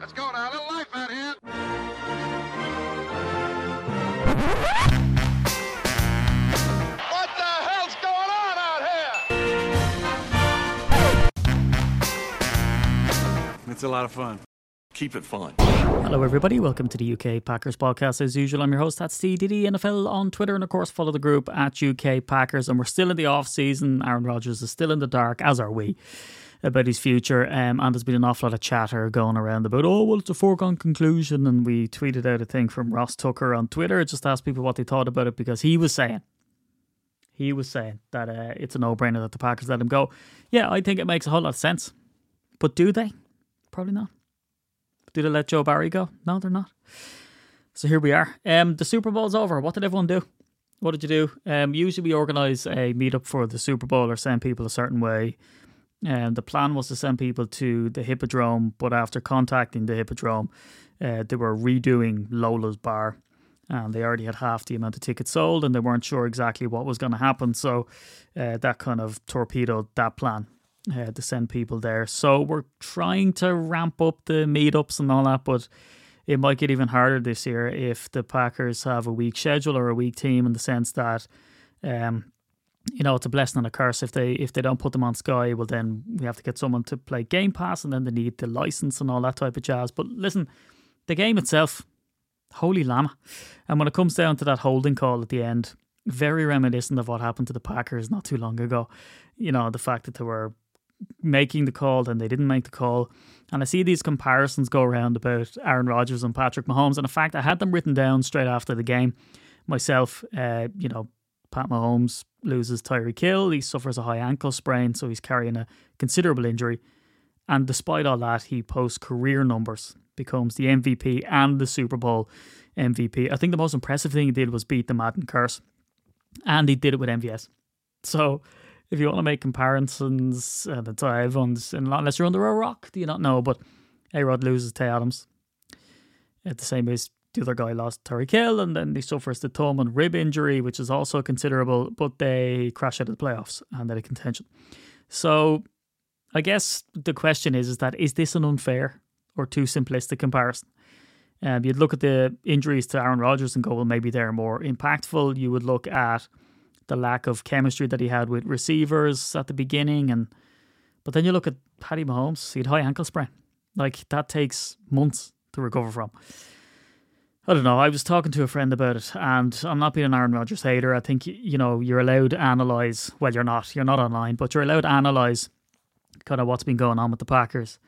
Let's go now. A little life out here. What the hell's going on out here? It's a lot of fun. Keep it fun. Hello, everybody. Welcome to the UK Packers podcast. As usual, I'm your host, that's CDD NFL on Twitter, and of course, follow the group at UK Packers. And we're still in the off season. Aaron Rodgers is still in the dark, as are we, about his future. Um, and there's been an awful lot of chatter going around about, oh, well, it's a foregone conclusion. And we tweeted out a thing from Ross Tucker on Twitter, just asked people what they thought about it because he was saying, he was saying that uh, it's a no-brainer that the Packers let him go. Yeah, I think it makes a whole lot of sense. But do they? Probably not. Do they let Joe Barry go? No, they're not. So here we are. Um, the Super Bowl's over. What did everyone do? What did you do? Um, usually we organise a meetup for the Super Bowl or send people a certain way. And the plan was to send people to the Hippodrome, but after contacting the Hippodrome, uh, they were redoing Lola's bar, and they already had half the amount of tickets sold, and they weren't sure exactly what was going to happen. So uh, that kind of torpedoed that plan uh, to send people there. So we're trying to ramp up the meetups and all that, but it might get even harder this year if the Packers have a weak schedule or a weak team in the sense that, um, you know, it's a blessing and a curse if they if they don't put them on Sky. Well, then we have to get someone to play Game Pass, and then they need the license and all that type of jazz. But listen, the game itself, holy llama, and when it comes down to that holding call at the end, very reminiscent of what happened to the Packers not too long ago. You know, the fact that they were making the call and they didn't make the call. And I see these comparisons go around about Aaron Rodgers and Patrick Mahomes. And in fact, I had them written down straight after the game myself. Uh, you know, Pat Mahomes loses Tyreek Hill. He suffers a high ankle sprain, so he's carrying a considerable injury. And despite all that, he posts career numbers, becomes the MVP and the Super Bowl MVP. I think the most impressive thing he did was beat the Madden curse, and he did it with MVS. So if you want to make comparisons, uh, and it's everyone's unless you're under a rock, do you not know? But A Rod loses to Adams at the same as the other guy lost Tyreek Hill, and then he suffers the thumb and rib injury, which is also considerable. But they crash out of the playoffs and they're a contention. So I guess the question is: is that is this an unfair or too simplistic comparison? Um, you'd look at the injuries to Aaron Rodgers and go, well, maybe they're more impactful. You would look at the lack of chemistry that he had with receivers at the beginning, and but then you look at Patty Mahomes, he had high ankle sprain. Like that takes months to recover from. I don't know. I was talking to a friend about it, and I'm not being an Aaron Rodgers hater. I think you know you're allowed to analyze. Well, you're not. You're not online, but you're allowed to analyze kind of what's been going on with the Packers,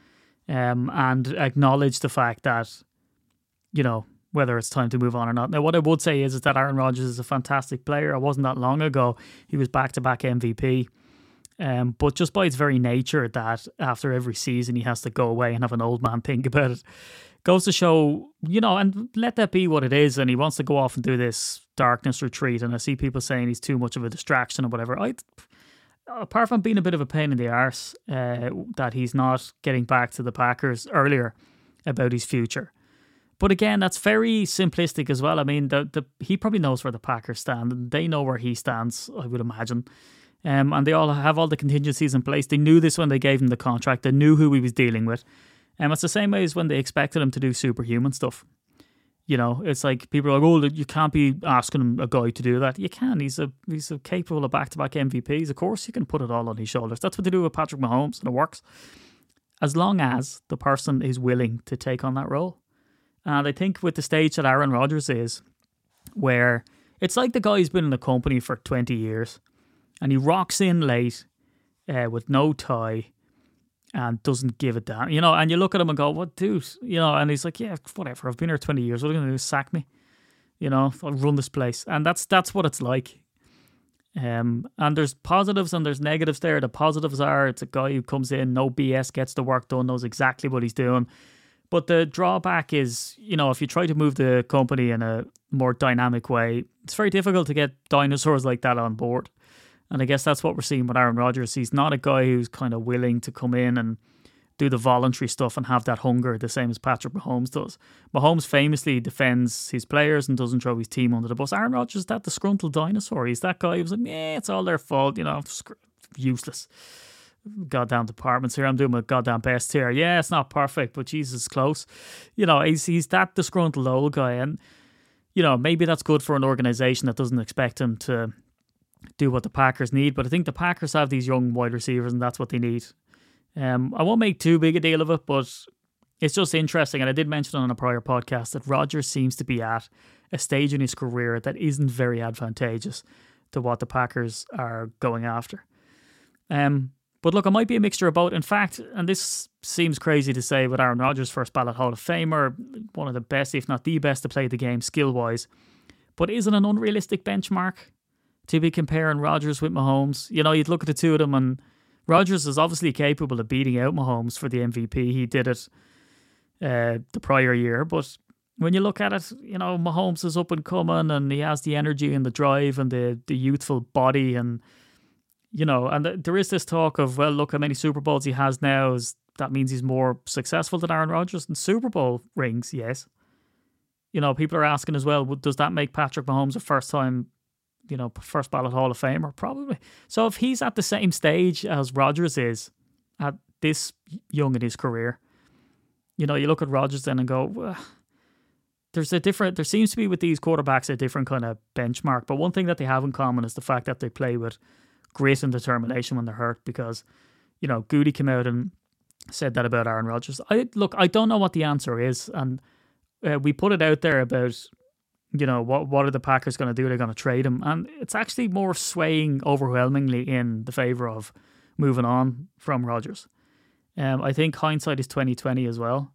um, and acknowledge the fact that you know whether it's time to move on or not. Now, what I would say is, is that Aaron Rodgers is a fantastic player. It wasn't that long ago he was back to back MVP. Um, but just by its very nature, that after every season he has to go away and have an old man think about it, goes to show, you know, and let that be what it is. And he wants to go off and do this darkness retreat. And I see people saying he's too much of a distraction or whatever. I, apart from being a bit of a pain in the arse, uh, that he's not getting back to the Packers earlier about his future. But again, that's very simplistic as well. I mean, the, the he probably knows where the Packers stand, and they know where he stands. I would imagine, um, and they all have all the contingencies in place. They knew this when they gave him the contract. They knew who he was dealing with, and um, it's the same way as when they expected him to do superhuman stuff. You know, it's like people are like, "Oh, you can't be asking a guy to do that." You can. He's a he's a capable of back to back MVPs. Of course, you can put it all on his shoulders. That's what they do with Patrick Mahomes, and it works as long as the person is willing to take on that role. And I think with the stage that Aaron Rodgers is, where it's like the guy who's been in the company for 20 years and he rocks in late uh, with no tie and doesn't give a damn, you know, and you look at him and go, what dude, you know, and he's like, yeah, whatever, I've been here 20 years. What are you going to do? Sack me? You know, I'll run this place. And that's, that's what it's like. Um, and there's positives and there's negatives there. The positives are it's a guy who comes in, no BS, gets the work done, knows exactly what he's doing but the drawback is, you know, if you try to move the company in a more dynamic way, it's very difficult to get dinosaurs like that on board. And I guess that's what we're seeing with Aaron Rodgers. He's not a guy who's kind of willing to come in and do the voluntary stuff and have that hunger, the same as Patrick Mahomes does. Mahomes famously defends his players and doesn't throw his team under the bus. Aaron Rodgers is that disgruntled dinosaur. He's that guy who's like, yeah, it's all their fault, you know, useless. goddamn departments here. I'm doing my goddamn best here. Yeah, it's not perfect, but Jesus, close. You know, he's he's that disgruntled old guy, and you know maybe that's good for an organization that doesn't expect him to do what the Packers need. But I think the Packers have these young wide receivers, and that's what they need. Um, I won't make too big a deal of it, but it's just interesting. And I did mention on a prior podcast that Rodgers seems to be at a stage in his career that isn't very advantageous to what the Packers are going after. Um, but look, it might be a mixture of both. In fact, and this seems crazy to say, but Aaron Rodgers, first ballot Hall of Famer, one of the best, if not the best, to play the game skill wise. But isn't an unrealistic benchmark to be comparing Rodgers with Mahomes? You know, you'd look at the two of them, and Rodgers is obviously capable of beating out Mahomes for the MVP. He did it uh, the prior year, but when you look at it, you know, Mahomes is up and coming and he has the energy and the drive and the, the youthful body and you know, and there is this talk of, well, look how many Super Bowls he has now. Is that means he's more successful than Aaron Rodgers in Super Bowl rings? Yes. You know, people are asking as well, does that make Patrick Mahomes a first time, you know, first ballot Hall of Famer? Probably. So if he's at the same stage as Rodgers is at this young in his career, you know, you look at Rodgers then and go, well, there's a different, there seems to be with these quarterbacks a different kind of benchmark. But one thing that they have in common is the fact that they play with grit and determination when they're hurt because, you know, Gutey came out and said that about Aaron Rodgers. I look, I don't know what the answer is, and uh, we put it out there about, you know, what what are the Packers going to do? They're going to trade him, and it's actually more swaying overwhelmingly in the favor of moving on from Rodgers. Um, I think hindsight is twenty twenty as well.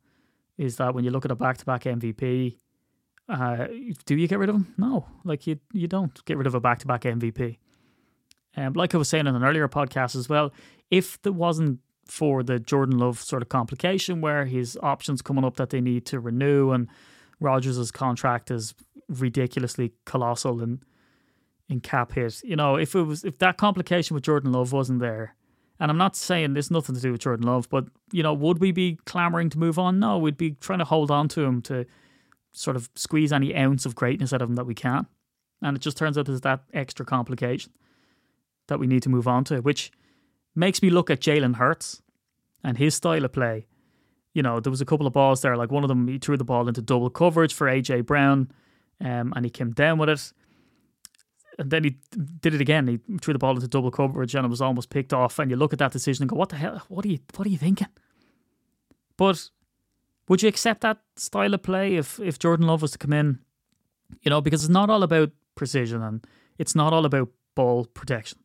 Is that when you look at a back to back MVP, uh, do you get rid of him? No, like you you don't get rid of a back to back MVP. Um, like I was saying in an earlier podcast as well, if there wasn't for the Jordan Love sort of complication where his options coming up that they need to renew and Rodgers' contract is ridiculously colossal in in cap hit. You know, if it was if that complication with Jordan Love wasn't there, and I'm not saying there's nothing to do with Jordan Love, but you know, would we be clamoring to move on? No, we'd be trying to hold on to him to sort of squeeze any ounce of greatness out of him that we can. And it just turns out there's that extra complication that we need to move on to, which makes me look at Jalen Hurts and his style of play. You know, there was a couple of balls there, like one of them, he threw the ball into double coverage for AJ Brown, um, and he came down with it. And then he did it again. He threw the ball into double coverage, and it was almost picked off. And you look at that decision and go, "What the hell? What are you? What are you thinking?" But would you accept that style of play if if Jordan Love was to come in? You know, because it's not all about precision and it's not all about ball protection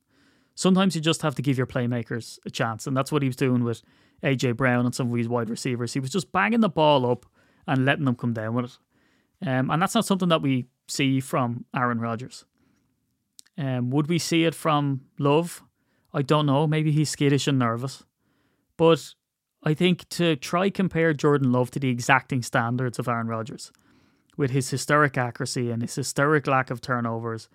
sometimes you just have to give your playmakers a chance. And that's what he was doing with AJ Brown and some of his wide receivers. He was just banging the ball up and letting them come down with it. Um, and that's not something that we see from Aaron Rodgers. Um, would we see it from Love? I don't know. Maybe he's skittish and nervous. But I think to try compare Jordan Love to the exacting standards of Aaron Rodgers with his historic accuracy and his historic lack of turnovers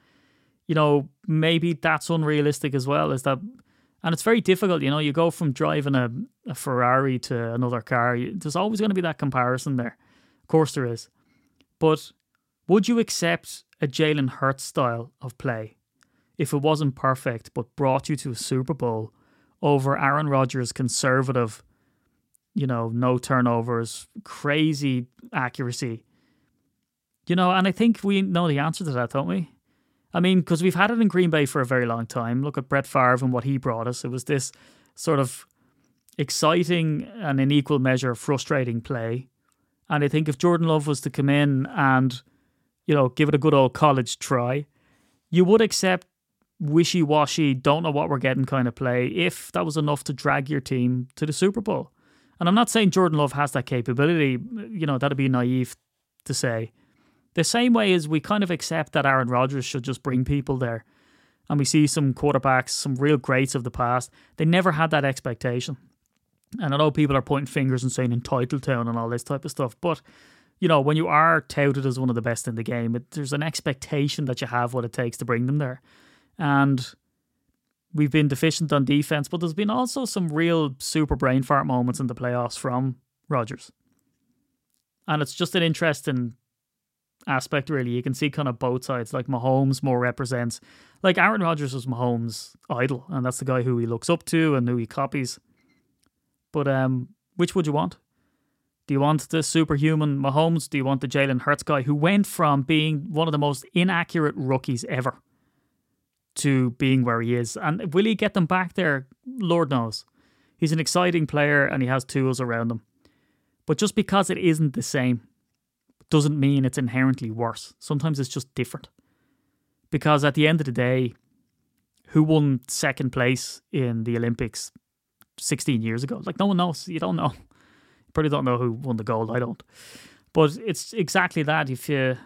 you know, maybe that's unrealistic as well. Is that, and it's very difficult. You know, you go from driving a, a Ferrari to another car. There's always going to be that comparison there. Of course, there is. But would you accept a Jalen Hurts style of play if it wasn't perfect but brought you to a Super Bowl over Aaron Rodgers' conservative, you know, no turnovers, crazy accuracy? You know, and I think we know the answer to that, don't we? I mean, because we've had it in Green Bay for a very long time. Look at Brett Favre and what he brought us. It was this sort of exciting and in equal measure frustrating play. And I think if Jordan Love was to come in and, you know, give it a good old college try, you would accept wishy washy, don't know what we're getting kind of play if that was enough to drag your team to the Super Bowl. And I'm not saying Jordan Love has that capability, you know, that'd be naive to say. The same way as we kind of accept that Aaron Rodgers should just bring people there. And we see some quarterbacks, some real greats of the past, they never had that expectation. And I know people are pointing fingers and saying entitled town and all this type of stuff, but you know, when you are touted as one of the best in the game, it, there's an expectation that you have what it takes to bring them there. And we've been deficient on defense, but there's been also some real super brain fart moments in the playoffs from Rodgers. And it's just an interesting aspect, really. You can see kind of both sides. Like Mahomes more represents, like Aaron Rodgers was Mahomes' idol, and that's the guy who he looks up to and who he copies. But um, which would you want? Do you want the superhuman Mahomes? Do you want the Jalen Hurts guy who went from being one of the most inaccurate rookies ever to being where he is? And will he get them back there? Lord knows. He's an exciting player and he has tools around him. But just because it isn't the same doesn't mean it's inherently worse. Sometimes it's just different. Because at the end of the day, who won second place in the Olympics 16 years ago? Like, no one knows. You don't know. You probably don't know who won the gold. I don't. But it's exactly that. If you,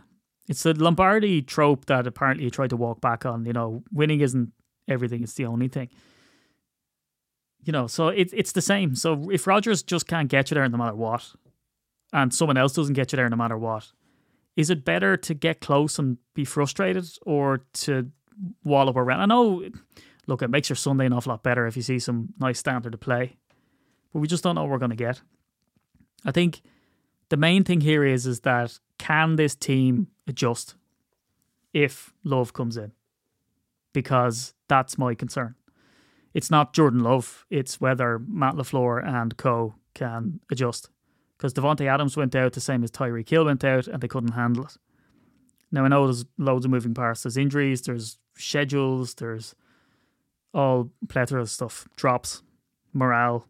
it's the Lombardi trope that apparently you tried to walk back on. You know, winning isn't everything, it's the only thing. You know, so it, it's the same. So if Rodgers just can't get you there no matter what, and someone else doesn't get you there no matter what, is it better to get close and be frustrated or to wallop around? I know, look, it makes your Sunday an awful lot better if you see some nice standard to play, but we just don't know what we're going to get. I think the main thing here is is that can this team adjust if Love comes in? Because that's my concern. It's not Jordan Love, it's whether Matt LaFleur and co can adjust. Because Davante Adams went out the same as Tyreek Hill went out and they couldn't handle it. Now I know there's loads of moving parts. There's injuries, there's schedules, there's all plethora of stuff, drops, morale,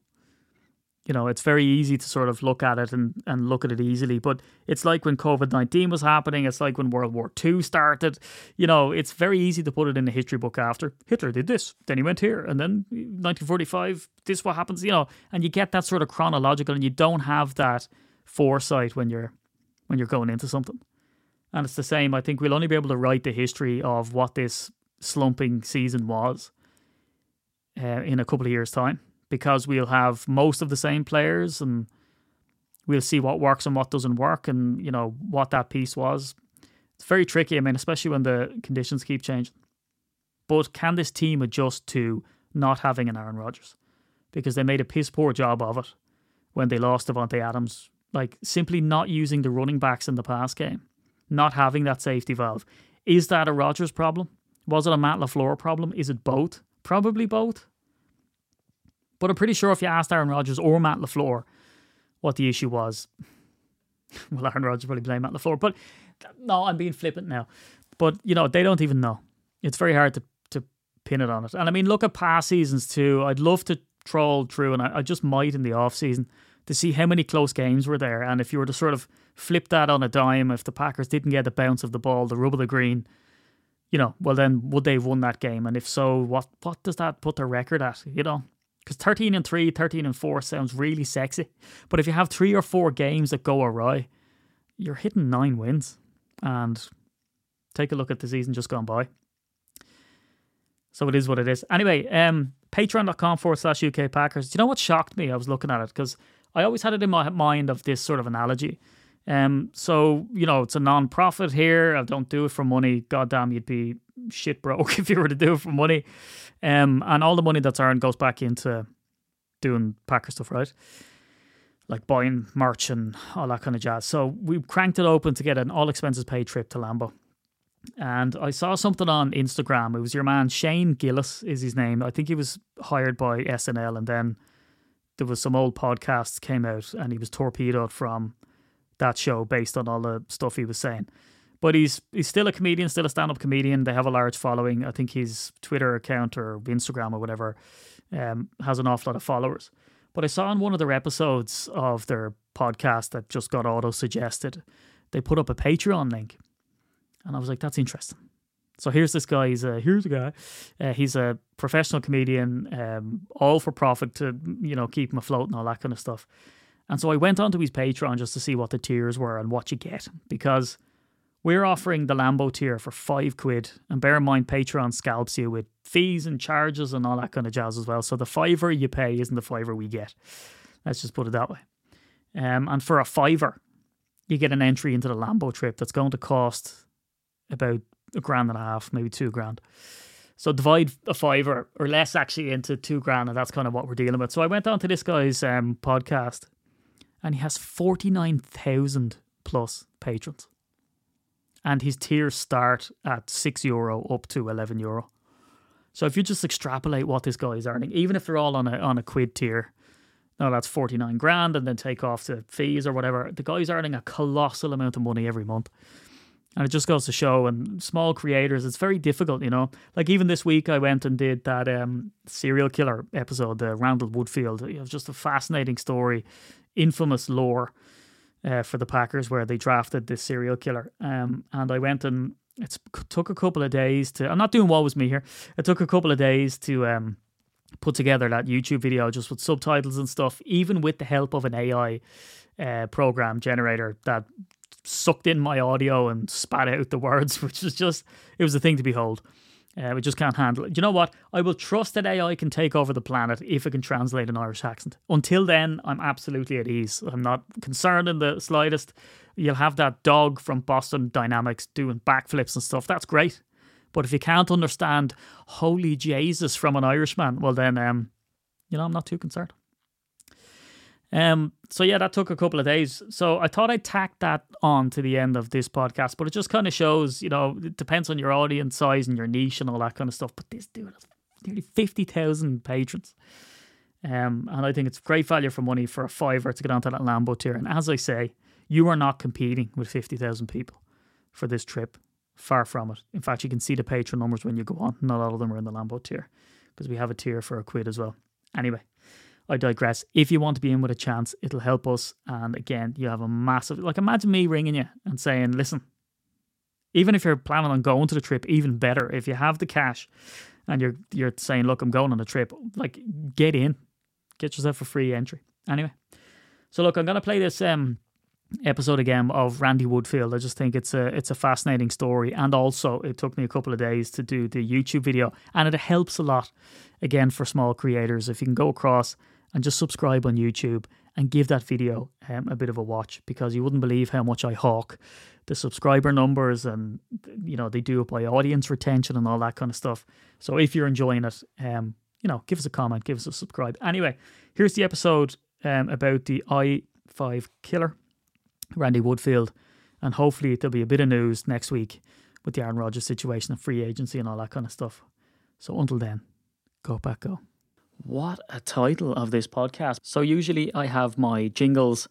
you know, it's very easy to sort of look at it and, and look at it easily. But it's like when COVID 19 was happening, it's like when World War II started. You know, it's very easy to put it in the history book after Hitler did this, then he went here, and then 1945, this what happens, you know, and you get that sort of chronological and you don't have that foresight when you're when you're going into something. And it's the same. I think we'll only be able to write the history of what this slumping season was uh, in a couple of years' time because we'll have most of the same players and we'll see what works and what doesn't work and you know what that piece was. It's very tricky. I mean, especially when the conditions keep changing. But can this team adjust to not having an Aaron Rodgers? Because they made a piss poor job of it when they lost Davante Adams. Like simply not using the running backs in the pass game, not having that safety valve. Is that a Rodgers problem? Was it a Matt LaFleur problem? Is it both? Probably both. But I'm pretty sure if you asked Aaron Rodgers or Matt LaFleur what the issue was, well, Aaron Rodgers probably blame Matt LaFleur. But no, I'm being flippant now. But, you know, they don't even know. It's very hard to, to pin it on it. And I mean, look at past seasons too. I'd love to troll through, and I, I just might in the off season to see how many close games were there. And if you were to sort of flip that on a dime, if the Packers didn't get the bounce of the ball, the rub of the green, you know, well then would they have won that game? And if so, what what does that put their record at? You know, because 13 and 3, 13 and 4 sounds really sexy. But if you have three or four games that go awry, you're hitting nine wins. And take a look at the season just gone by. So it is what it is. Anyway, um, patreon.com forward slash UK Packers. Do you know what shocked me? I was looking at it because I always had it in my mind of this sort of analogy. Um, so, you know, it's a non profit here. I don't do it for money. God damn, you'd be shit broke if you were to do it for money. Um, and all the money that's earned goes back into doing Packer stuff, right? Like buying merch and all that kind of jazz. So we cranked it open to get an all expenses paid trip to Lambeau. And I saw something on Instagram. It was your man Shane Gillis is his name. I think he was hired by SNL, and then there was some old podcasts came out, and he was torpedoed from that show based on all the stuff he was saying. But he's he's still a comedian, still a stand up comedian. They have a large following. I think his Twitter account or Instagram or whatever um, has an awful lot of followers. But I saw in one of their episodes of their podcast that just got auto suggested, they put up a Patreon link, and I was like, that's interesting. So here's this guy. He's a here's a guy. Uh, he's a professional comedian, um, all for profit to you know keep him afloat and all that kind of stuff. And so I went onto his Patreon just to see what the tiers were and what you get because we're offering the Lambeau tier for five quid. And bear in mind, Patreon scalps you with fees and charges and all that kind of jazz as well. So the fiver you pay isn't the fiver we get. Let's just put it that way. Um, and for a fiver, you get an entry into the Lambeau trip that's going to cost about a grand and a half, maybe two grand. So divide a fiver or less actually into two grand, and that's kind of what we're dealing with. So I went on to this guy's um, podcast, and he has forty nine thousand plus patrons. and his tiers start at six euro up to eleven euro. So if you just extrapolate what this guy is earning, even if they're all on a on a quid tier, now that's forty nine grand, and then take off the fees or whatever, the guy's earning a colossal amount of money every month. And it just goes to show, and small creators, it's very difficult, you know. Like even this week, I went and did that um, serial killer episode, the Randall Woodfield. It was just a fascinating story, infamous lore uh, for the Packers where they drafted this serial killer. Um, and I went and it took a couple of days to. I'm not doing what was me here. It took a couple of days to um, put together that YouTube video just with subtitles and stuff, even with the help of an AI uh, program generator that sucked in my audio and spat out the words, which was just it was a thing to behold. Uh, we just can't handle it. You know what? I will trust that AI can take over the planet if it can translate an Irish accent. Until then, I'm absolutely at ease. I'm not concerned in the slightest. You'll have that dog from Boston Dynamics doing backflips and stuff. That's great. But if you can't understand "Holy Jesus" from an Irishman, well then, um, you know, I'm not too concerned. Um, so yeah, that took a couple of days. So I thought I'd tack that on to the end of this podcast, but it just kind of shows, you know, it depends on your audience size and your niche and all that kind of stuff. But this dude has nearly fifty thousand patrons. Um, and I think it's great value for money for a fiver to get onto that Lambeau tier. And as I say, you are not competing with fifty thousand people for this trip. Far from it. In fact, you can see the patron numbers when you go on. Not all of them are in the Lambeau tier because we have a tier for a quid as well. Anyway, I digress. If you want to be in with a chance, it'll help us. And again, you have a massive like imagine me ringing you and saying, listen, even if you're planning on going to the trip, even better, if you have the cash and you're you're saying, look, I'm going on a trip, like get in. Get yourself a free entry. Anyway. So look, I'm gonna play this um episode again of Randy Woodfield. I just think it's a it's a fascinating story, and also it took me a couple of days to do the YouTube video, and it helps a lot again for small creators if you can go across and just subscribe on YouTube and give that video um, a bit of a watch because you wouldn't believe how much I hawk the subscriber numbers and you know they do it by audience retention and all that kind of stuff. So if you're enjoying it, um, you know, give us a comment, give us a subscribe. Anyway, here's the episode um, about the i5 killer Randy Woodfield, and hopefully there'll be a bit of news next week with the Aaron Rodgers situation and free agency and all that kind of stuff. So until then, go back, go. What a title of this podcast. So usually I have my jingles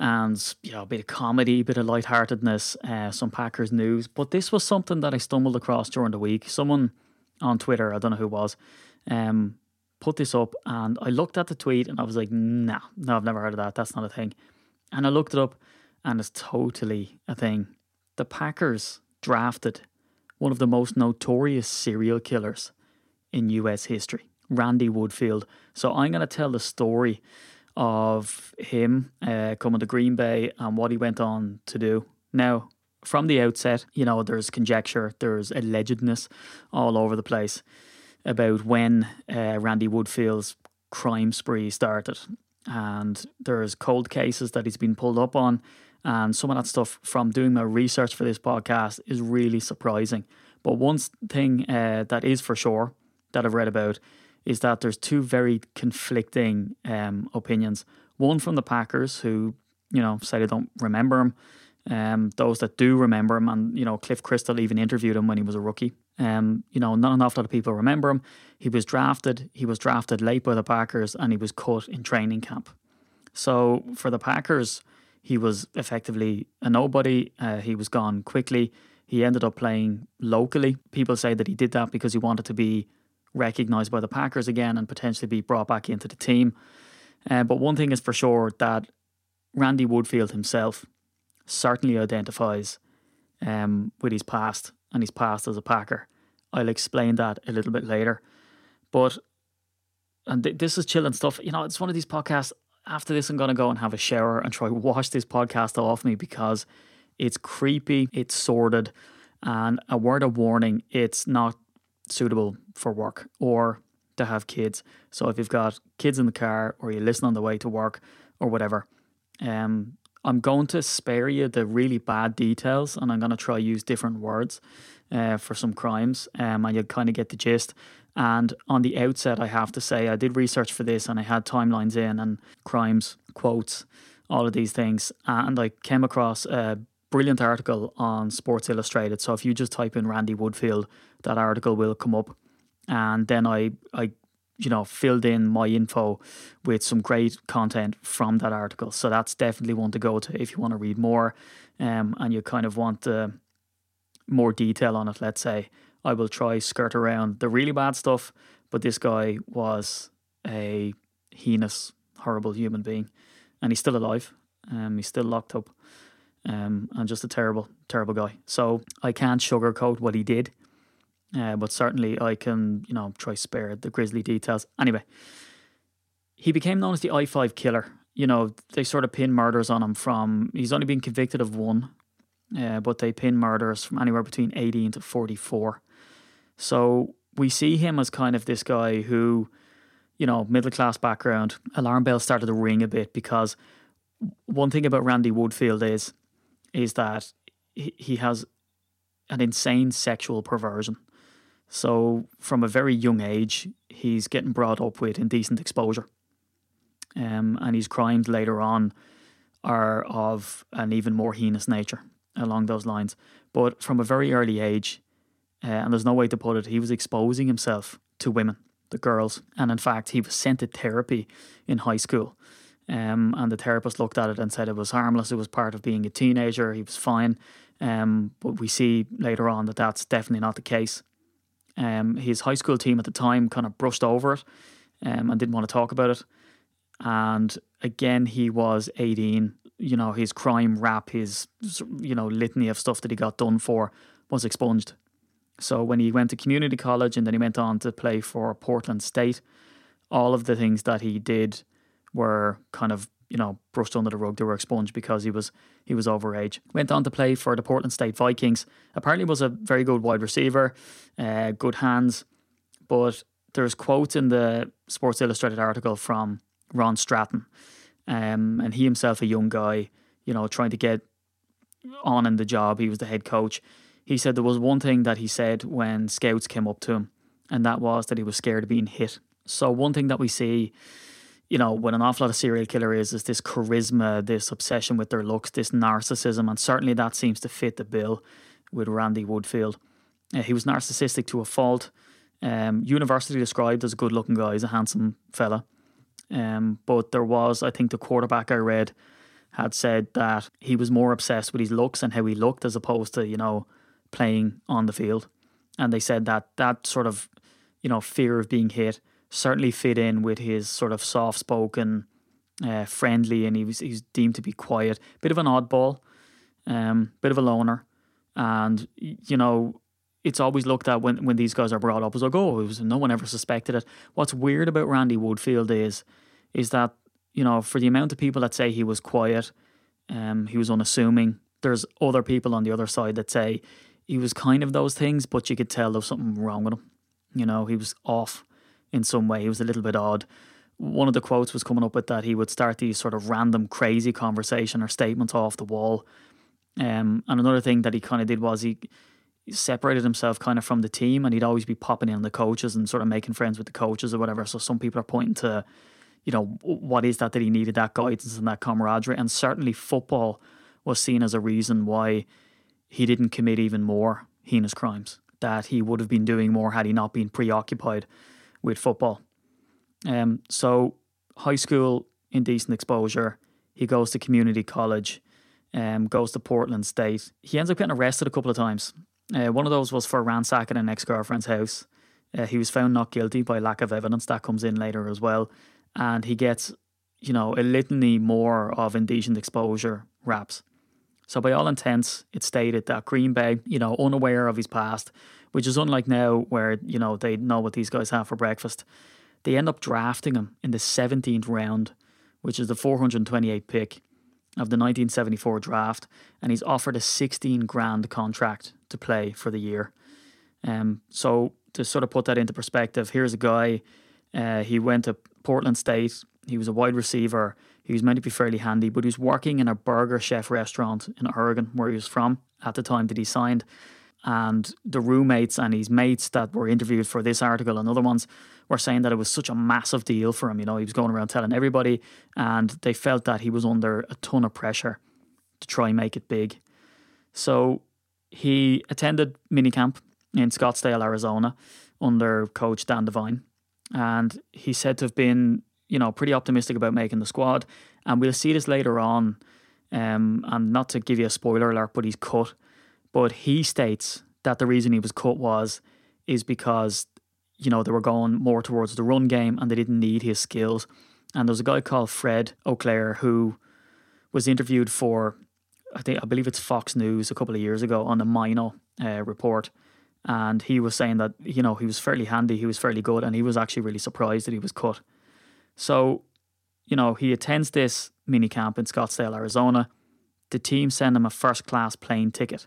and you know a bit of comedy, a bit of lightheartedness, uh, some Packers news. But this was something that I stumbled across during the week. Someone on Twitter, I don't know who it was, um, put this up, and I looked at the tweet and I was like, nah, no, I've never heard of that. That's not a thing. And I looked it up, and it's totally a thing. The Packers drafted one of the most notorious serial killers in US history, Randy Woodfield. So I'm going to tell the story of him uh, coming to Green Bay and what he went on to do. Now, from the outset, you know, there's conjecture, there's allegedness all over the place about when uh, Randy Woodfield's crime spree started. And there's cold cases that he's been pulled up on. And some of that stuff from doing my research for this podcast is really surprising. But one thing uh, that is for sure that I've read about is that there's two very conflicting um, opinions. One from the Packers, who you know say they don't remember him. Um, those that do remember him, and you know Cliff Christl even interviewed him when he was a rookie. Um, you know, not enough that people remember him. He was drafted. He was drafted late by the Packers, and he was cut in training camp. So for the Packers, he was effectively a nobody. Uh, he was gone quickly. He ended up playing locally. People say that he did that because he wanted to be recognised by the Packers again and potentially be brought back into the team. Uh, but one thing is for sure that Randy Woodfield himself certainly identifies um, with his past and his past as a Packer. I'll explain that a little bit later. But, and th- this is chilling stuff. You know, it's one of these podcasts. After this, I'm going to go and have a shower and try wash this podcast off me because it's creepy, it's sordid, and a word of warning, it's not suitable for work or to have kids. So if you've got kids in the car or you listen on the way to work or whatever, um, I'm going to spare you the really bad details and I'm going to try use different words uh, for some crimes um, and you'll kind of get the gist. And on the outset, I have to say, I did research for this and I had timelines in and crimes, quotes, all of these things. And I came across a brilliant article on Sports Illustrated. So if you just type in Randy Woodfield, that article will come up. And then I, I, you know, filled in my info with some great content from that article. So that's definitely one to go to if you want to read more, um, and you kind of want uh, more detail on it. Let's say I will try skirt around the really bad stuff, but this guy was a heinous, horrible human being, and he's still alive. Um, he's still locked up, um, and just a terrible, terrible guy. So I can't sugarcoat what he did, uh, but certainly I can, you know, try spare the grisly details. Anyway, he became known as the I five killer. You know, they sort of pin murders on him from. He's only been convicted of one, uh, but they pin murders from anywhere between eighteen to forty four. So we see him as kind of this guy who, you know, middle class background. Alarm bells started to ring a bit because one thing about Randy Woodfield is is that he, has an insane sexual perversion. So from a very young age, he's getting brought up with indecent exposure. Um, and his crimes later on are of an even more heinous nature along those lines. But from a very early age, uh, and there's no way to put it, he was exposing himself to women, the girls. And in fact, he was sent to therapy in high school. Um, and the therapist looked at it and said it was harmless. It was part of being a teenager. He was fine. Um, but we see later on that that's definitely not the case. Um, his high school team at the time kind of brushed over it um, and didn't want to talk about it. And again, he was 18. You know, his crime rap, his, you know, litany of stuff that he got done for was expunged. So when he went to community college and then he went on to play for Portland State, all of the things that he did were kind of you know brushed under the rug. They were expunged because he was he was overage. Went on to play for the Portland State Vikings. Apparently was a very good wide receiver, uh, good hands. But there's quotes in the Sports Illustrated article from Ron Stratton, um, and he himself a young guy, you know, trying to get on in the job. He was the head coach. He said there was one thing that he said when scouts came up to him, and that was that he was scared of being hit. So one thing that we see you know, when an awful lot of serial killer is, is this charisma, this obsession with their looks, this narcissism, and certainly that seems to fit the bill with Randy Woodfield. Uh, he was narcissistic to a fault. Um, university described as a good-looking guy, he's a handsome fella. Um, but there was, I think, the quarterback I read had said that he was more obsessed with his looks and how he looked as opposed to, you know, playing on the field. And they said that that sort of, you know, fear of being hit certainly fit in with his sort of soft spoken, uh, friendly, and he was he's deemed to be quiet, bit of an oddball, um, bit of a loner, and you know. It's always looked at when, when these guys are brought up as like, oh, was no one ever suspected it. What's weird about Randy Woodfield is, is that you know, for the amount of people that say he was quiet, um, he was unassuming. There's other people on the other side that say he was kind of those things, but you could tell there was something wrong with him. You know, he was off in some way. He was a little bit odd. One of the quotes was coming up with that he would start these sort of random crazy conversation or statements off the wall. Um, and another thing that he kind of did was he, separated himself kind of from the team and he'd always be popping in on the coaches and sort of making friends with the coaches or whatever. So some people are pointing to, you know, what is that that he needed that guidance and that camaraderie. And certainly football was seen as a reason why he didn't commit even more heinous crimes that he would have been doing more had he not been preoccupied with football. Um, so high school indecent exposure. He goes to community college, um, goes to Portland State. He ends up getting arrested a couple of times. Uh, one of those was for ransacking an ex girlfriend's house. Uh, he was found not guilty by lack of evidence. That comes in later as well. And he gets, you know, a litany more of indecent exposure raps. So, by all intents, it's stated that Green Bay, you know, unaware of his past, which is unlike now where, you know, they know what these guys have for breakfast. They end up drafting him in the 17th round, which is the 428 pick of the 1974 draft, and he's offered a 16 grand contract to play for the year. Um, so to sort of put that into perspective, here's a guy. Uh, he went to Portland State. He was a wide receiver. He was meant to be fairly handy, but he was working in a burger chef restaurant in Oregon, where he was from at the time that he signed and the roommates and his mates that were interviewed for this article and other ones were saying that it was such a massive deal for him. You know, he was going around telling everybody, and they felt that he was under a ton of pressure to try and make it big. So he attended minicamp in Scottsdale, Arizona, under coach Dan Devine, and he's said to have been, you know, pretty optimistic about making the squad. And we'll see this later on. Um, and not to give you a spoiler alert, but he's cut. But he states that the reason he was cut was is because you know they were going more towards the run game and they didn't need his skills. And there's a guy called Fred Auclair who was interviewed for I think I believe it's Fox News a couple of years ago on the Mino uh, report, and he was saying that you know he was fairly handy, he was fairly good, and he was actually really surprised that he was cut. So, you know, he attends this mini camp in Scottsdale, Arizona. The team send him a first class plane ticket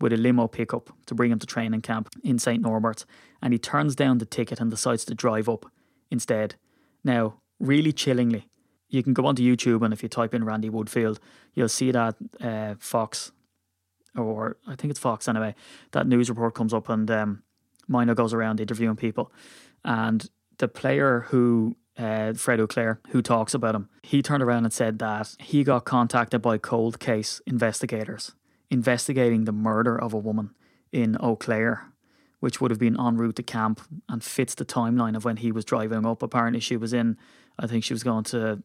with a limo pickup to bring him to training camp in St. Norbert, and he turns down the ticket and decides to drive up instead. Now, really chillingly, you can go onto YouTube and if you type in Randy Woodfield, you'll see that uh, Fox, or I think it's Fox anyway, that news report comes up and um, goes around interviewing people. And the player who, uh, Fred Auclair, who talks about him, he turned around and said that he got contacted by cold case investigators investigating the murder of a woman in Eau Claire, which would have been en route to camp and fits the timeline of when he was driving up. Apparently, she was in, I think she was going to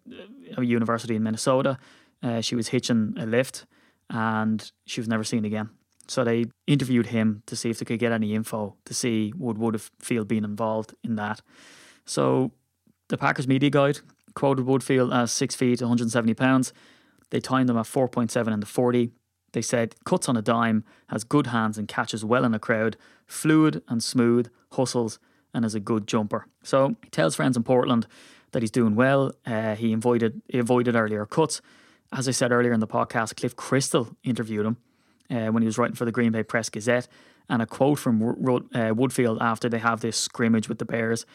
a university in Minnesota. Uh, she was hitching a lift and she was never seen again. So they interviewed him to see if they could get any info to see what would Woodfield been involved in that. So the Packers media guide quoted Woodfield as six feet, 170 pounds. They timed him at 4.7 in the 40. They said cuts on a dime, has good hands and catches well in a crowd, fluid and smooth, hustles, and is a good jumper. So he tells friends in Portland that he's doing well. Uh, he avoided he avoided earlier cuts. As I said earlier in the podcast, Cliff Christl interviewed him uh, when he was writing for the Green Bay Press Gazette, and a quote from uh, Woodfield after they have this scrimmage with the Bears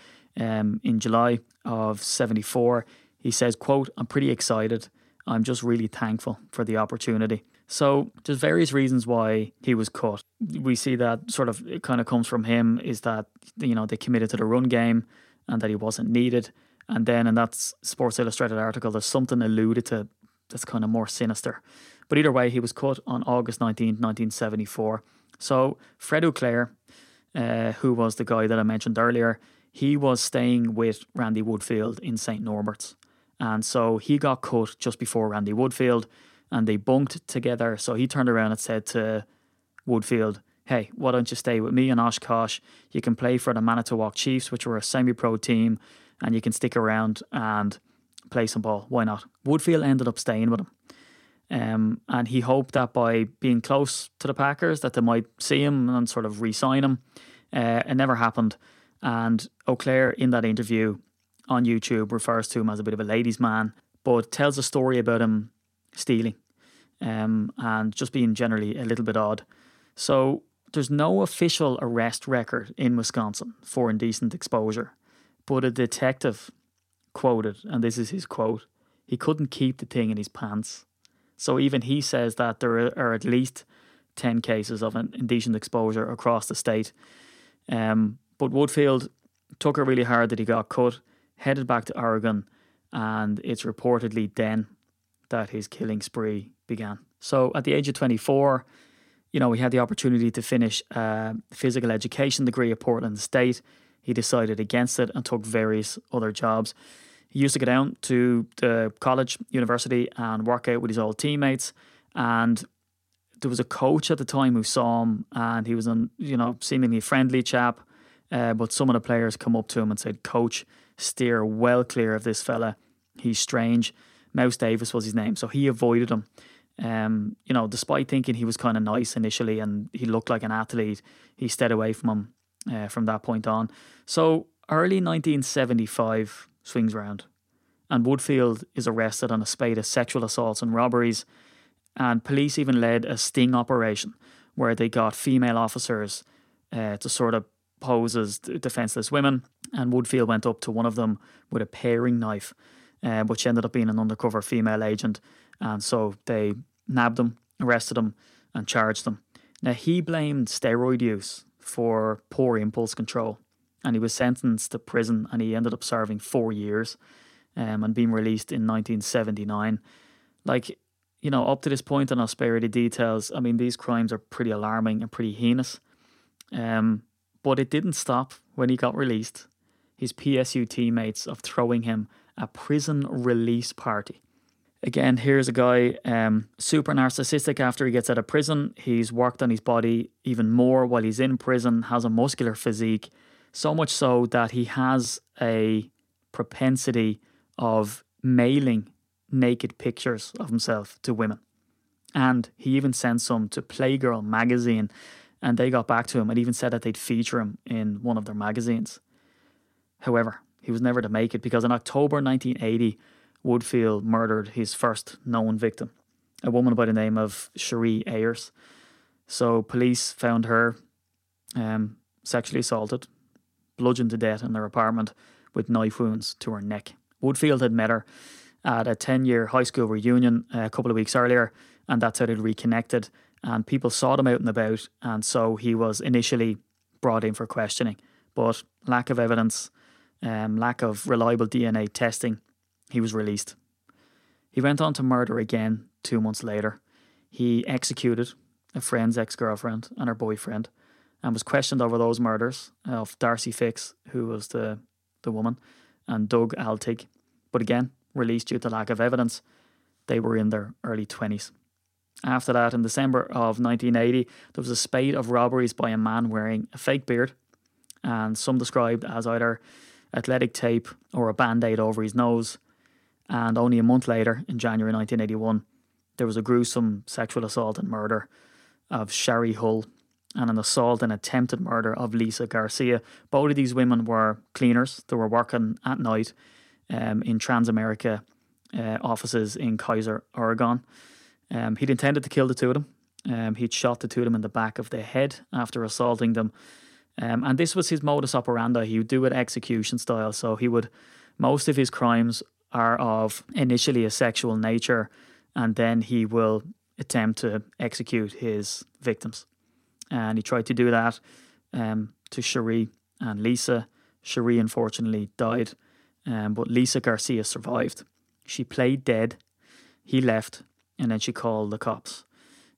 um, in July of '74. He says, "quote I'm pretty excited. I'm just really thankful for the opportunity." So there's various reasons why he was cut. We see that sort of it kind of comes from him is that you know they committed to the run game and that he wasn't needed. And then in that Sports Illustrated article, there's something alluded to that's kind of more sinister. But either way, he was cut on August 19, 1974. So Fred Auclair, uh, who was the guy that I mentioned earlier, he was staying with Randy Woodfield in St. Norbert's. And so he got cut just before Randy Woodfield and they bunked together. So he turned around and said to Woodfield, Hey, why don't you stay with me in Oshkosh? You can play for the Manitowoc Chiefs, which were a semi pro team, and you can stick around and play some ball. Why not? Woodfield ended up staying with him. Um, and he hoped that by being close to the Packers that they might see him and sort of re-sign him. Uh, it never happened. And Auclair in that interview on YouTube refers to him as a bit of a ladies' man, but tells a story about him stealing um, and just being generally a little bit odd. So there's no official arrest record in Wisconsin for indecent exposure, but a detective quoted, and this is his quote, he couldn't keep the thing in his pants. So even he says that there are at least 10 cases of an indecent exposure across the state. Um, but Woodfield took it really hard that he got cut, headed back to Oregon, and it's reportedly then that his killing spree began. So at the age of 24, you know, he had the opportunity to finish a physical education degree at Portland State. He decided against it and took various other jobs. He used to go down to the college, university, and work out with his old teammates. And there was a coach at the time who saw him, and he was a you know seemingly friendly chap. Uh, but some of the players come up to him and said, "Coach, steer well clear of this fella. He's strange." Mouse Davis was his name, so he avoided him. Um, you know, despite thinking he was kind of nice initially and he looked like an athlete, he stayed away from him uh, from that point on. So early 1975 swings round, and Woodfield is arrested on a spate of sexual assaults and robberies, and police even led a sting operation where they got female officers uh, to sort of pose as defenseless women, and Woodfield went up to one of them with a paring knife uh, she ended up being an undercover female agent. And so they nabbed him, arrested him, and charged him. Now, he blamed steroid use for poor impulse control. And he was sentenced to prison and he ended up serving four years um, and being released in 1979. Like, you know, up to this point, and I'll spare you the details. I mean, these crimes are pretty alarming and pretty heinous. Um, but it didn't stop when he got released. His PSU teammates of throwing him a prison release party. Again, here's a guy um, super narcissistic after he gets out of prison. He's worked on his body even more while he's in prison, has a muscular physique, so much so that he has a propensity of mailing naked pictures of himself to women. And he even sent some to Playgirl magazine, and they got back to him and even said that they'd feature him in one of their magazines. However, he was never to make it because in October 1980, Woodfield murdered his first known victim, a woman by the name of Cherie Ayers. So police found her um, sexually assaulted, bludgeoned to death in their apartment with knife wounds to her neck. Woodfield had met her at a 10 year high school reunion a couple of weeks earlier, and that's how they'd reconnected. And people sought him out and about, and so he was initially brought in for questioning. But lack of evidence, um, lack of reliable DNA testing, he was released. He went on to murder again two months later. He executed a friend's ex girlfriend and her boyfriend and was questioned over those murders of Darcy Fix, who was the, the woman, and Doug Altig. But again, released due to lack of evidence. They were in their early 20s. After that, in December of 1980, there was a spate of robberies by a man wearing a fake beard, and some described as either athletic tape or a band aid over his nose. And only a month later, in January 1981, there was a gruesome sexual assault and murder of Sherry Hull and an assault and attempted murder of Lisa Garcia. Both of these women were cleaners. They were working at night um, in Transamerica uh, offices in Keizer, Oregon. Um, he'd intended to kill the two of them. Um, he'd shot the two of them in the back of the head after assaulting them. Um, and this was his modus operandi. He would do it execution style. So he would, most of his crimes are of initially a sexual nature, and then he will attempt to execute his victims. And he tried to do that um, to Cherie and Lisa. Cherie unfortunately died, um, but Lisa Garcia survived. She played dead. He left, and then she called the cops.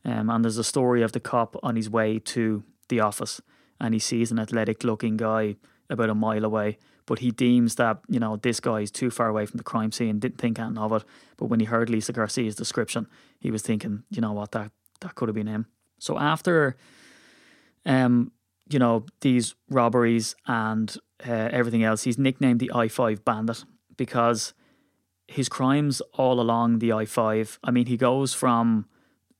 Um, and there's a story of the cop on his way to the office, and he sees an athletic looking guy about a mile away but he deems that you know this guy is too far away from the crime scene. Didn't think anything of it, but when he heard Lisa Garcia's description, he was thinking, you know what, that that could have been him. So after, um, you know these robberies and uh, everything else, he's nicknamed the I Five Bandit because his crimes all along the I Five. I mean, he goes from,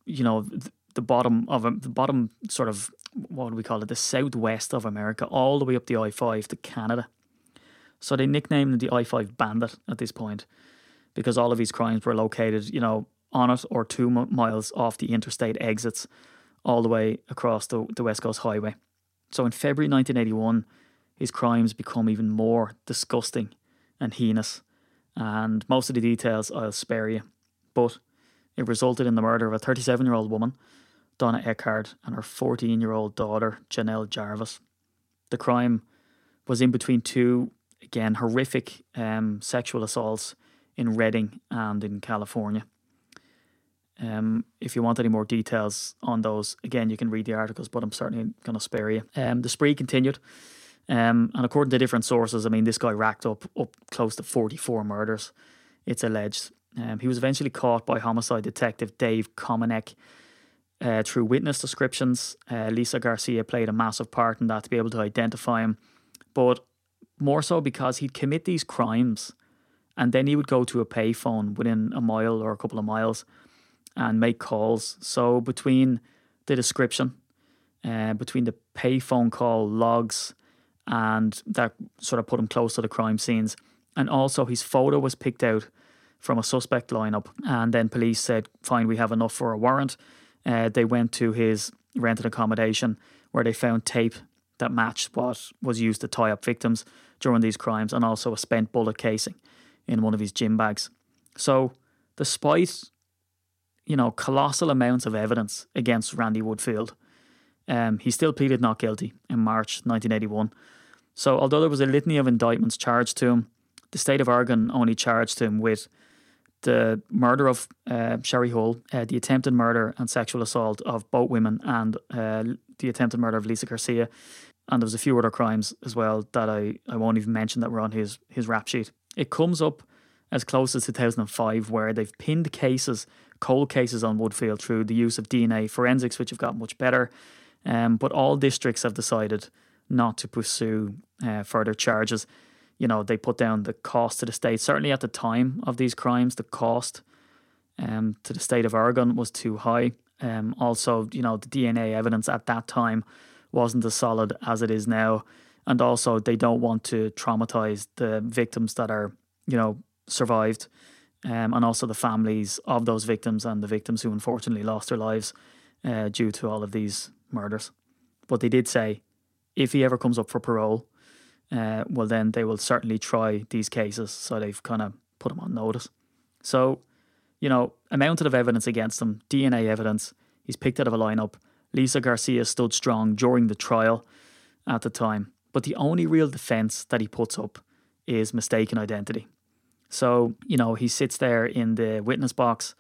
you know. the bottom of um, the bottom sort of what do we call it the southwest of America all the way up the I five to Canada so they nicknamed him the I 5 Bandit at this point because all of his crimes were located, you know, on it or two miles off the interstate exits all the way across the, the West Coast Highway. So in February 1981, his crimes become even more disgusting and heinous. And most of the details I'll spare you. But it resulted in the murder of a 37 year old woman, Donna Eckhart, and her 14 year old daughter, Janelle Jarvis. The crime was in between two again, horrific um, sexual assaults in Redding and in California. Um, if you want any more details on those, again, you can read the articles, but I'm certainly going to spare you. Um, the spree continued. Um, and according to different sources, I mean, this guy racked up up close to 44 murders, it's alleged. Um, he was eventually caught by homicide detective Dave Komanek uh, through witness descriptions. Uh, Lisa Garcia played a massive part in that to be able to identify him. But more so because he'd commit these crimes and then he would go to a payphone within a mile or a couple of miles and make calls. So between the description, uh, between the payphone call logs, and that sort of put him close to the crime scenes, and also his photo was picked out from a suspect lineup, and then police said, "Fine, we have enough for a warrant." Uh, they went to his rented accommodation where they found tape that matched what was used to tie up victims during these crimes and also a spent bullet casing in one of his gym bags. So, despite you know colossal amounts of evidence against Randy Woodfield, um, he still pleaded not guilty in March 1981. So, although there was a litany of indictments charged to him, the state of Oregon only charged him with the murder of uh, Sherry Hull, uh, the attempted murder and sexual assault of both women, and uh, the attempted murder of Lisa Garcia. And there was a few other crimes as well that I, I won't even mention that were on his, his rap sheet. It comes up as close as 2005, where they've pinned cases, cold cases on Woodfield through the use of DNA forensics, which have got much better. Um, but all districts have decided not to pursue uh, further charges you know, they put down the cost to the state. Certainly at the time of these crimes, the cost um, to the state of Oregon was too high. Um, also, you know, the DNA evidence at that time wasn't as solid as it is now. And also, they don't want to traumatize the victims that are, you know, survived, um, and also the families of those victims and the victims who unfortunately lost their lives uh, due to all of these murders. But they did say if he ever comes up for parole, uh, well, then they will certainly try these cases. So they've kind of put him on notice. So, you know, a mountain of evidence against him, DNA evidence. He's picked out of a lineup. Lisa Garcia stood strong during the trial at the time. But the only real defense that he puts up is mistaken identity. So, you know, he sits there in the witness box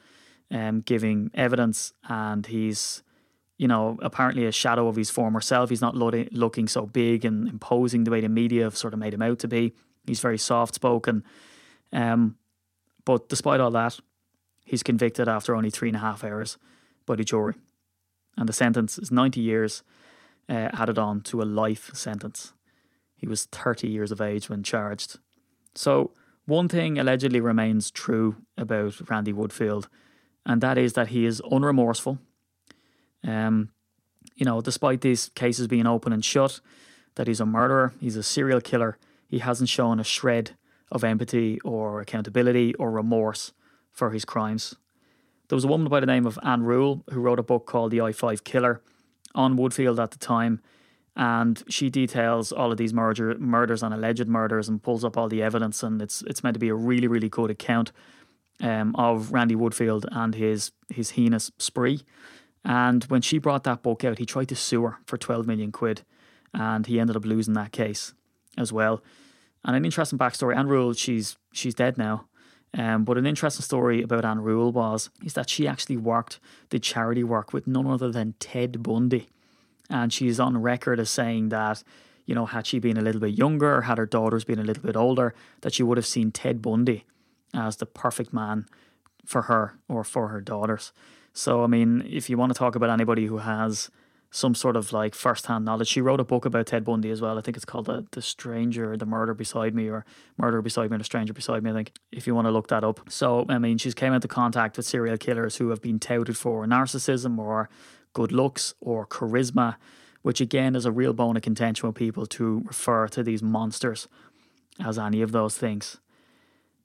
um, giving evidence and he's you know, apparently a shadow of his former self. He's not lo- looking so big and imposing the way the media have sort of made him out to be. He's very soft spoken. Um, but despite all that, he's convicted after only three and a half hours by the jury. And the sentence is 90 years uh, added on to a life sentence. He was 30 years of age when charged. So, one thing allegedly remains true about Randy Woodfield, and that is that he is unremorseful um, you know, despite these cases being open and shut, that he's a murderer, he's a serial killer, he hasn't shown a shred of empathy or accountability or remorse for his crimes. There was a woman by the name of Ann Rule who wrote a book called The I 5 Killer on Woodfield at the time. And she details all of these murder, murders and alleged murders and pulls up all the evidence. And it's it's meant to be a really, really good account um, of Randy Woodfield and his, his heinous spree. And when she brought that book out, he tried to sue her for 12 million quid. And he ended up losing that case as well. And an interesting backstory Ann Rule, she's she's dead now. Um, but an interesting story about Ann Rule was is that she actually worked, the charity work with none other than Ted Bundy. And she's on record as saying that, you know, had she been a little bit younger, or had her daughters been a little bit older, that she would have seen Ted Bundy as the perfect man for her or for her daughters. So, I mean, if you want to talk about anybody who has some sort of like first-hand knowledge, she wrote a book about Ted Bundy as well. I think it's called the, the Stranger, the Murder Beside Me, or Murder Beside Me, or The Stranger Beside Me. I think if you want to look that up. So, I mean, she's came into contact with serial killers who have been touted for narcissism or good looks or charisma, which again is a real bone of contention with people to refer to these monsters as any of those things.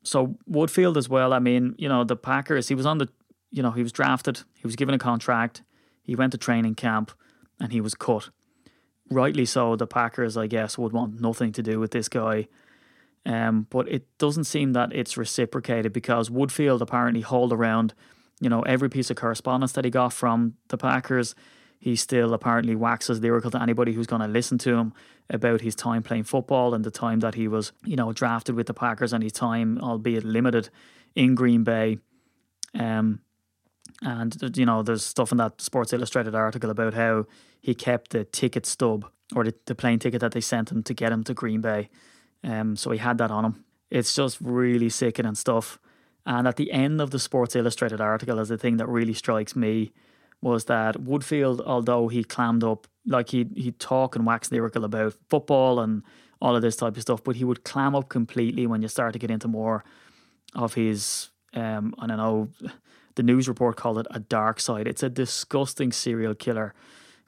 So Woodfield as well. I mean, you know, the Packers. He was on the you know, he was drafted, he was given a contract, he went to training camp, and he was cut. Rightly so, the Packers, I guess, would want nothing to do with this guy. Um, but it doesn't seem that it's reciprocated because Woodfield apparently hauled around, you know, every piece of correspondence that he got from the Packers. He still apparently waxes lyrical to anybody who's going to listen to him about his time playing football and the time that he was, you know, drafted with the Packers and his time, albeit limited, in Green Bay. Um, and you know, there's stuff in that Sports Illustrated article about how he kept the ticket stub or the, the plane ticket that they sent him to get him to Green Bay. Um, so he had that on him. It's just really sickening stuff. And at the end of the Sports Illustrated article, as the thing that really strikes me was that Woodfield, although he clammed up, like he he'd talk and wax lyrical about football and all of this type of stuff, but he would clam up completely when you start to get into more of his um, I don't know the news report called it a dark side. It's a disgusting serial killer,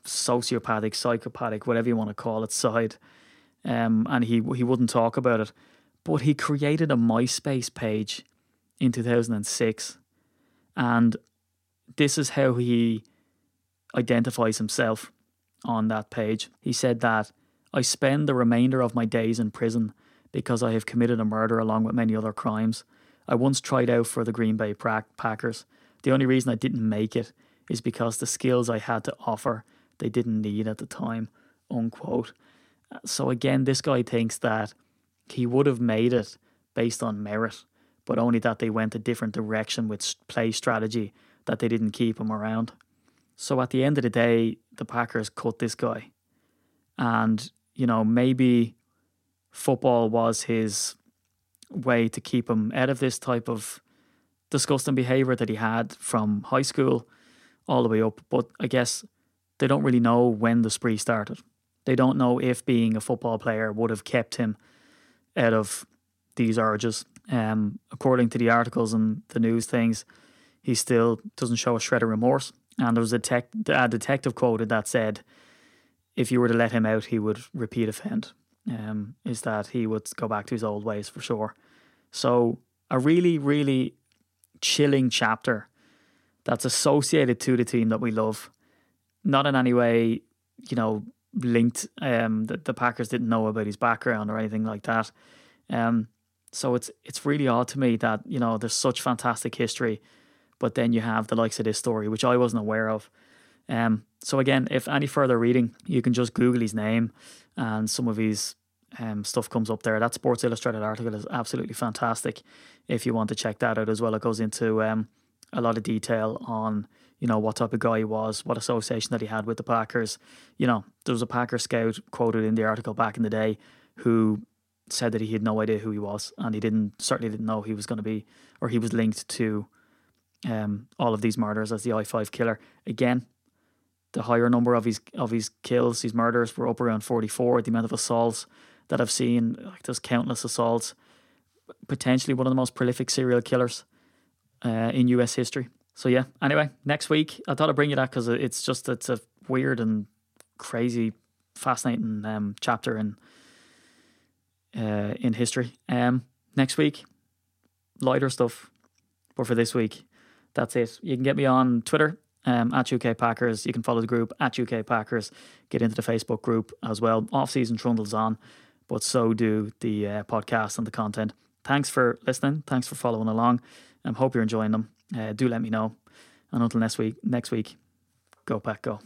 sociopathic, psychopathic, whatever you want to call it, side. Um, and he he wouldn't talk about it, but he created a MySpace page in 2006, and this is how he identifies himself on that page. He said that I spend the remainder of my days in prison because I have committed a murder along with many other crimes. I once tried out for the Green Bay Packers the only reason I didn't make it is because the skills I had to offer they didn't need at the time. Unquote. So again, this guy thinks that he would have made it based on merit, but only that they went a different direction with play strategy that they didn't keep him around. So at the end of the day, the Packers cut this guy. And, you know, maybe football was his way to keep him out of this type of disgusting behavior that he had from high school all the way up. But I guess they don't really know when the spree started. They don't know if being a football player would have kept him out of these urges. Um, according to the articles and the news things, he still doesn't show a shred of remorse. And there was a, tech, a detective quoted that said, if you were to let him out, he would repeat offend. Um, is that he would go back to his old ways for sure. So a really, really chilling chapter that's associated to the team that we love. Not in any way, you know, linked. Um, that the Packers didn't know about his background or anything like that. Um, so it's it's really odd to me that you know there's such fantastic history, but then you have the likes of this story, which I wasn't aware of. Um, so again, if any further reading, you can just Google his name, and some of his um, stuff comes up there. That Sports Illustrated article is absolutely fantastic. If you want to check that out as well, it goes into um, a lot of detail on you know what type of guy he was, what association that he had with the Packers. You know, there was a Packer scout quoted in the article back in the day who said that he had no idea who he was, and he didn't certainly didn't know he was going to be or he was linked to um, all of these murders as the I five killer. Again, the higher number of his of his kills, his murders were up around forty four. The amount of assaults that I've seen, like there's countless assaults. Potentially one of the most prolific serial killers uh, in U.S. history. So yeah. Anyway, next week I thought I'd bring you that because it's just it's a weird and crazy, fascinating um, chapter in uh, in history. Um, next week, lighter stuff. But for this week, that's it. You can get me on Twitter um, at UK Packers. You can follow the group at UK Packers. Get into the Facebook group as well. Off season trundles on, but so do the uh, podcast and the content. Thanks for listening. Thanks for following along. I um, hope you're enjoying them. Uh, do let me know. And until next week, next week, go pack, go.